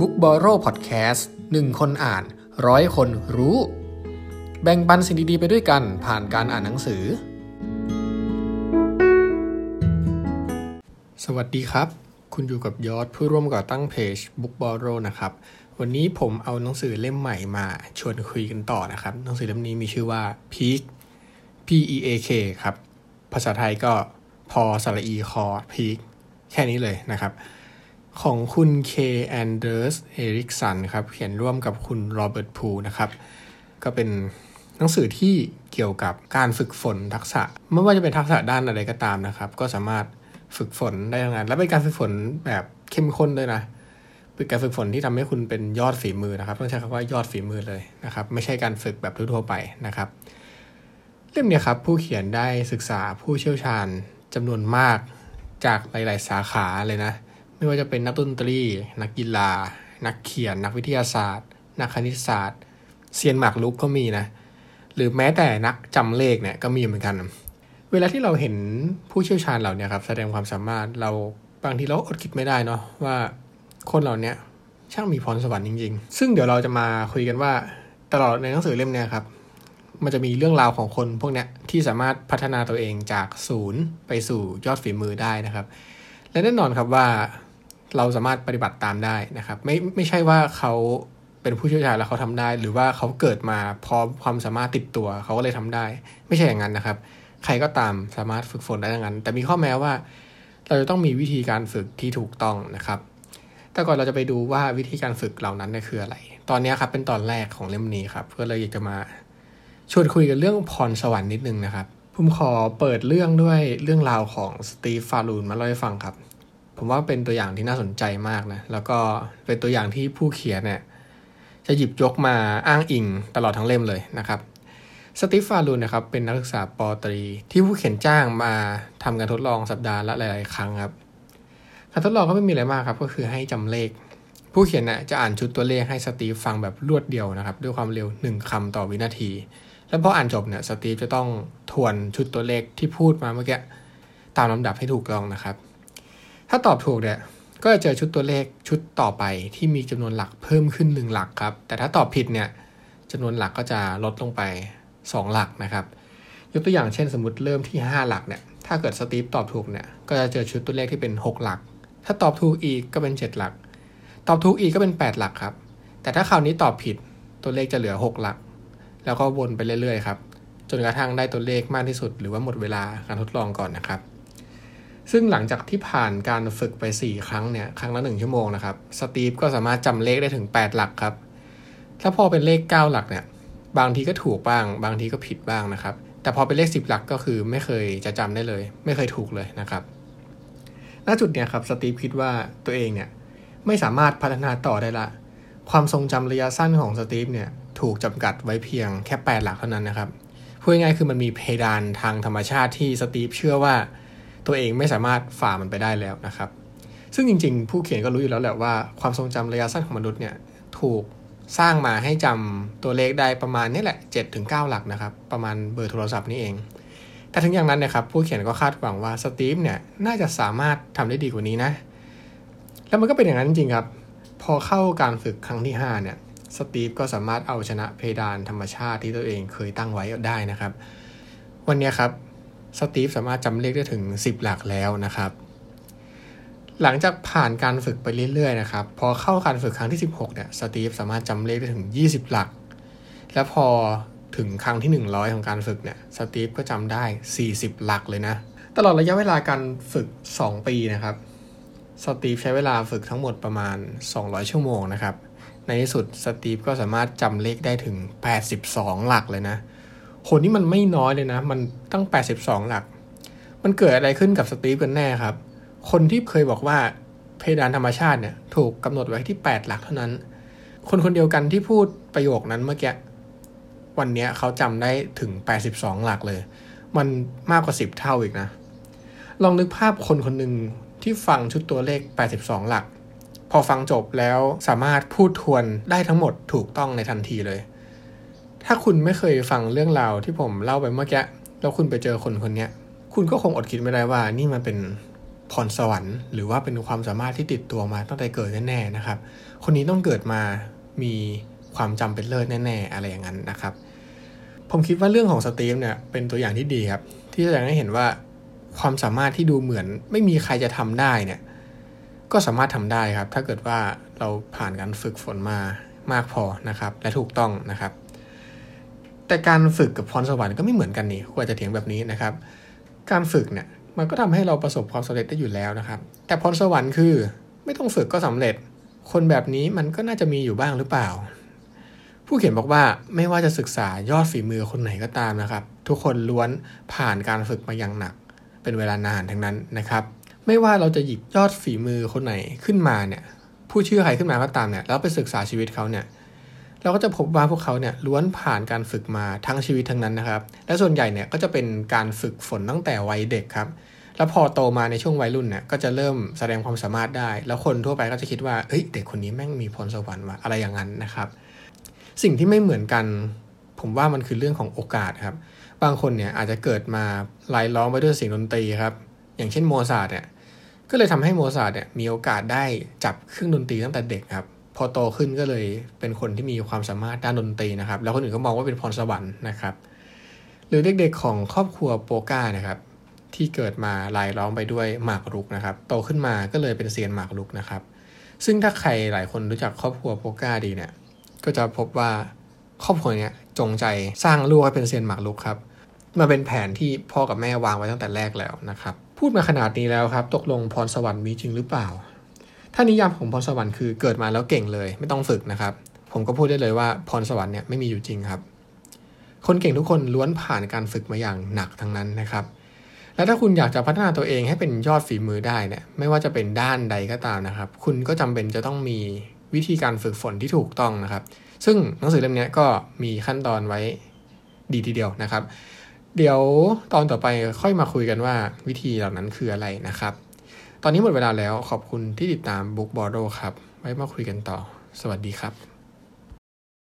Book b o r r o w Podcast หนึ่งคนอ่านร้อยคนรู้ แบ่งปันสิ่งดีๆไปด้วยกันผ่านการอ่านหนังสือ สวัสดีครับ คุณอยู่กับยอดผู้ร่วมก่อตั้งเพจ Book b o r r o w นะครับ วันนี้ผมเอาหนังสือเล่มใหม่มาชวนคุยกันต่อนะครับ หนังสือเล่มนี้มีชื่อว่า Peak P E A K ครับ ภาษาไทยก็พอสระอีคอ Peak แค่นี้เลยนะครับ ของคุณเคแอนเดอร์สเอริกสันครับ เขียนร่วมกับคุณโรเบิร์ตพูนะครับ ก็เป็นหนังสือที่เกี่ยวกับการฝึกฝนทักษะ ไม่ว่าจะเป็นทักษะด้านอะไรก็ตามนะครับ ก็สามารถฝึกฝนได้ทั้งนั้นและเป็นการฝึกฝนแบบเข้มข้นด้วยนะเป็นการฝึกฝนที่ทำให้คุณเป็นยอดฝีมือนะครับต้องใช้คำว่ายอดฝีมือเลยนะครับ ไม่ใช่การฝึกแบบทั่วไปนะครับ เล่มนี้ครับผู้เขียนได้ศึกษาผู้เชี่ยวชาญจำนวนมากจากหลาย ๆ สาขาเลยนะ ไม่ว่าจะเป็นนักดนตรี นักกีฬา นักเขียน นักวิทยาศาสตร์ นักคณิตศาสตร์เซียนหมากรุกก็มีนะ หรือแม้แต่นักจำเลขเนี่ยก็มีเหมือนกัน เวลาที่เราเห็นผู้เชี่ยวชาญเหล่านี้ครับแสดงความสามารถเราบางทีเราอดคิดไม่ได้เนาะว่าคนเหล่านี้ช่างมีพรสวรรค์จริง ๆ ซึ่งเดี๋ยวเราจะมาคุยกันว่าตลอดในหนังสือเล่มเนี้ยครับมันจะมีเรื่องราวของคนพวกเนี้ยที่สามารถพัฒนาตัวเองจากศูนย์ไปสู่ยอดฝีมือได้นะครับ และแน่นอนครับว่า เราสามารถปฏิบัติตามได้นะครับ ไม่ไม่ใช่ว่าเขาเป็นผู้เชี่ยวชาญแล้วเขาทำได้ หรือว่าเขาเกิดมาพร้อมความสามารถติดตัวเขาก็เลยทำได้ ไม่ใช่อย่างนั้นนะครับ ใครก็ตามสามารถฝึกฝนได้อย่างนั้น แต่มีข้อแม้ว่า เราจะต้องมีวิธีการฝึกที่ถูกต้องนะครับ แต่ก่อนเราจะไปดูว่าวิธีการฝึกเหล่านั้นคืออะไร ตอนนี้ครับเป็นตอนแรกของเล่มนี้ครับก็เลยอยากจะมาชวนคุยกันเรื่องพรสวรรค์นิดนึงนะครับผมขอเปิดเรื่องด้วยเรื่องราวของสตีฟฟารูนมาเล่าให้ฟังครับ ผมว่าเป็นตัวอย่างที่น่าสนใจมากนะ แล้วก็เป็นตัวอย่างที่ผู้เขียนเนี่ยจะหยิบยกมาอ้างอิงตลอดทั้งเล่มเลยนะครับ สตีฟฟารูนนะครับเป็นนักศึกษาปอตรี ที่ผู้เขียนจ้างมาทำการทดลองสัปดาห์ละหลาย ๆ ครั้งครับ การทดลองก็ไม่มีอะไรมากครับ ก็คือให้จำเลข ผู้เขียนน่ะจะอ่านชุดตัวเลขให้สตีฟฟังแบบรวดเดียวนะครับ ด้วยความเร็ว 1คำต่อวินาที แล้วพออ่านจบเนี่ยสตีฟจะต้องทวนชุดตัวเลขที่พูดมาเมื่อกี้ตามลำดับให้ถูกต้องนะครับ ถ้าตอบถูกเนี่ยก็จะเจอชุดตัวเลขชุดต่อไปที่มีจำนวนหลักเพิ่มขึ้น 1 หลักครับ แต่ถ้าตอบผิดเนี่ยจำนวนหลักก็จะลดลงไป 2 หลักนะครับ ยกตัวอย่างเช่นสมมติเริ่มที่ 5 หลักเนี่ยถ้าเกิดสตีฟตอบถูกเนี่ยก็จะเจอชุดตัวเลขที่เป็น 6 หลัก ถ้าตอบถูกอีกก็เป็น 7 หลัก ตอบถูกอีกก็เป็น 8 หลักครับ แต่ถ้าคราวนี้ตอบผิดตัวเลขจะเหลือ 6 หลัก แล้วก็วนไปเรื่อยๆครับจนกระทั่งได้ตัวเลขมากที่สุด หรือว่าหมดเวลาการทดลองก่อนนะครับ ซึ่งหลังจากที่ผ่านการฝึกไป 4 ครั้งเนี่ย ครั้งละ 1 ชั่วโมงนะครับ สตีฟก็สามารถจำเลขได้ถึง 8 หลักครับ ถ้าพอเป็นเลข 9 หลักเนี่ย บางทีก็ถูกบ้าง บางทีก็ผิดบ้างนะครับ แต่พอเป็นเลข 10 หลักก็คือไม่เคยจะจำได้เลย ไม่เคยถูกเลยนะครับ ณ จุดเนี้ยครับ สตีฟคิดว่าตัวเองเนี่ยไม่สามารถพัฒนาต่อได้ละ ความทรงจำระยะสั้นของสตีฟเนี่ยถูกจำกัดไว้เพียงแค่ 8 หลักเท่านั้นนะครับ พูดง่ายๆคือมันมีเพดานทางธรรมชาติที่สตีฟเชื่อว่า ตัวเองไม่สามารถฝ่ามันไปได้แล้วนะครับ ซึ่งจริงๆ ผู้เขียนก็รู้อยู่แล้วแหละว่าความทรงจำระยะสั้นของมนุษย์เนี่ยถูกสร้างมาให้จำตัวเลขได้ประมาณนี้แหละ7-9ถึงหลักนะครับ ประมาณเบอร์โทรศัพท์นี่เอง แต่ถึงอย่างนั้นนะครับ ผู้เขียนก็คาดหวังว่าสตีฟเนี่ยน่าจะสามารถทำได้ดีกว่านี้นะ แล้วมันก็เป็นอย่างนั้นจริงๆครับ พอเข้าการฝึกครั้งที่ 5 เนี่ยสตีฟก็สามารถเอาชนะเพดานธรรมชาติที่ตัวเองเคยตั้งไว้ได้นะครับ วันนี้ครับ สตีฟสามารถจำเลขได้ถึง 10 หลักแล้วนะครับ หลังจากผ่านการฝึกไปเรื่อยๆนะครับ พอเข้าการฝึกครั้งที่ 16เนี่ยสตีฟสามารถจำเลขได้ถึง 20 หลัก และพอถึงครั้งที่ 100 ของการฝึกเนี่ยสตีฟก็จำได้ 40 หลักเลยนะ ตลอดระยะเวลาการฝึก 2 ปีนะครับสตีฟใช้เวลาฝึกทั้งหมดประมาณ 200 ชั่วโมงนะครับ ในที่สุดสตีฟก็สามารถจำเลขได้ถึง 82 หลักเลยนะ โหนี่มันไม่น้อยเลยนะ มันตั้ง 82 หลัก มันเกิดอะไรขึ้นกับสตีฟกันแน่ครับ คนที่เคยบอกว่าเพดานธรรมชาติเนี่ยถูกกำหนดไว้ที่ 8 หลักเท่านั้น คนคนเดียวกันที่พูดประโยคนั้นเมื่อกี้ วันนี้เขาจำได้ถึง 82 หลักเลย มันมากกว่า 10 เท่าอีกนะ ลองนึกภาพคนคนหนึ่งที่ฟังชุดตัวเลข 82 หลัก พอฟังจบแล้วสามารถพูดทวนได้ทั้งหมดถูกต้องในทันทีเลย ถ้าคุณไม่เคยฟังเรื่องราวที่ผมเล่าไปเมื่อกี้แล้วคุณไปเจอคนคนนี้คุณก็คงอดคิดไม่ได้ว่า นี่มันเป็นพรสวรรค์หรือว่าเป็นความสามารถที่ติดตัวมาตั้งแต่เกิดแน่ๆนะครับ คนนี้ต้องเกิดมามีความจำเป็นเลิศแน่ๆ อะไรอย่างนั้นนะครับ ผมคิดว่าเรื่องของสตีฟเนี่ยเป็นตัวอย่างที่ดีครับ ที่แสดงให้เห็นว่าความสามารถที่ดูเหมือน ไม่มีใครจะทำได้เนี่ย ก็สามารถทำได้ครับ ถ้าเกิดว่าเราผ่านการฝึกฝนมามากพอนะครับ และถูกต้องนะครับ แต่การฝึกกับพรสวรรค์ก็ไม่เหมือนกันนี่ควรจะเถียงแบบนี้นะครับ การฝึกเนี่ยมันก็ทำให้เราประสบความสำเร็จได้อยู่แล้วนะครับ แต่พรสวรรค์คือไม่ต้องฝึกก็สำเร็จ คนแบบนี้มันก็น่าจะมีอยู่บ้างหรือเปล่า ผู้เขียนบอกว่าไม่ว่าจะศึกษายอดฝีมือคนไหนก็ตามนะครับ ทุกคนล้วนผ่านการฝึกมาอย่างหนัก เป็นเวลานานทั้งนั้นนะครับ ไม่ว่าเราจะหยิบยอดฝีมือคนไหนขึ้นมาเนี่ยผู้ชื่อใครขึ้นมาก็ตามเนี่ยแล้วไปศึกษาชีวิตเขาเนี่ย เราก็จะพบว่าพวกเขาเนี่ยล้วนผ่านการฝึกมาทั้งชีวิตทั้งนั้นนะครับ และส่วนใหญ่เนี่ยก็จะเป็นการฝึกฝนตั้งแต่วัยเด็กครับแล้วพอโตมาในช่วงวัยรุ่นเนี่ยก็จะเริ่มแสดงความสามารถได้ แล้วคนทั่วไปก็จะคิดว่าเฮ้ยเด็กคนนี้แม่งมีพรสวรรค์ว่ะอะไรอย่างนั้นนะครับ สิ่งที่ไม่เหมือนกัน ผมว่ามันคือเรื่องของโอกาสครับ บางคนเนี่ยอาจจะเกิดมารายล้อมไปด้วยเสียงดนตรีครับ อย่างเช่นโมซาร์ทเนี่ยก็เลยทำให้โมซาร์ทเนี่ยมีโอกาสได้จับเครื่องดนตรีตั้งแต่เด็กครับ พอโตขึ้นก็เลยเป็นคนที่มีความสามารถด้านดนตรีนะครับ แล้วคนอื่นก็มองว่าเป็นพรสวรรค์นะครับ หรือเด็กๆของครอบครัวโปก้านะครับ ที่เกิดมารายล้อมไปด้วยหมากรุกนะครับ โตขึ้นมาก็เลยเป็นเซียนหมากรุกนะครับ ซึ่งถ้าใครหลายคนรู้จักครอบครัวโปก้าดีเนี่ย ก็จะพบว่าครอบครัวเนี้ยจงใจสร้างลูกให้เป็นเซียนหมากรุกครับมาเป็นแผนที่พ่อกับแม่วางไว้ตั้งแต่แรกแล้วนะครับ พูดมาขนาดนี้แล้วครับ ตกลงพรสวรรค์มีจริงหรือเปล่า ถ้านิยามของพรสวรรค์คือเกิดมาแล้วเก่งเลยไม่ต้องฝึกนะครับ ผมก็พูดได้เลยว่าพรสวรรค์เนี่ยไม่มีอยู่จริงครับ คนเก่งทุกคนล้วนผ่านการฝึกมาอย่างหนักทั้งนั้นนะครับ และถ้าคุณอยากจะพัฒนาตัวเองให้เป็นยอดฝีมือได้เนี่ยไม่ว่าจะเป็นด้านใดก็ตามนะครับ คุณก็จำเป็นจะต้องมีวิธีการฝึกฝนที่ถูกต้องนะครับ ซึ่งหนังสือเล่มนี้ก็มีขั้นตอนไว้ดีทีเดียวนะครับ เดี๋ยวตอนต่อไปค่อยมาคุยกันว่าวิธีเหล่านั้นคืออะไรนะครับ ตอนนี้หมดเวลาแล้วขอบคุณที่ติดตาม Book b o r d o ครับ ไว้มาคุยกันต่อ สวัสดีครับ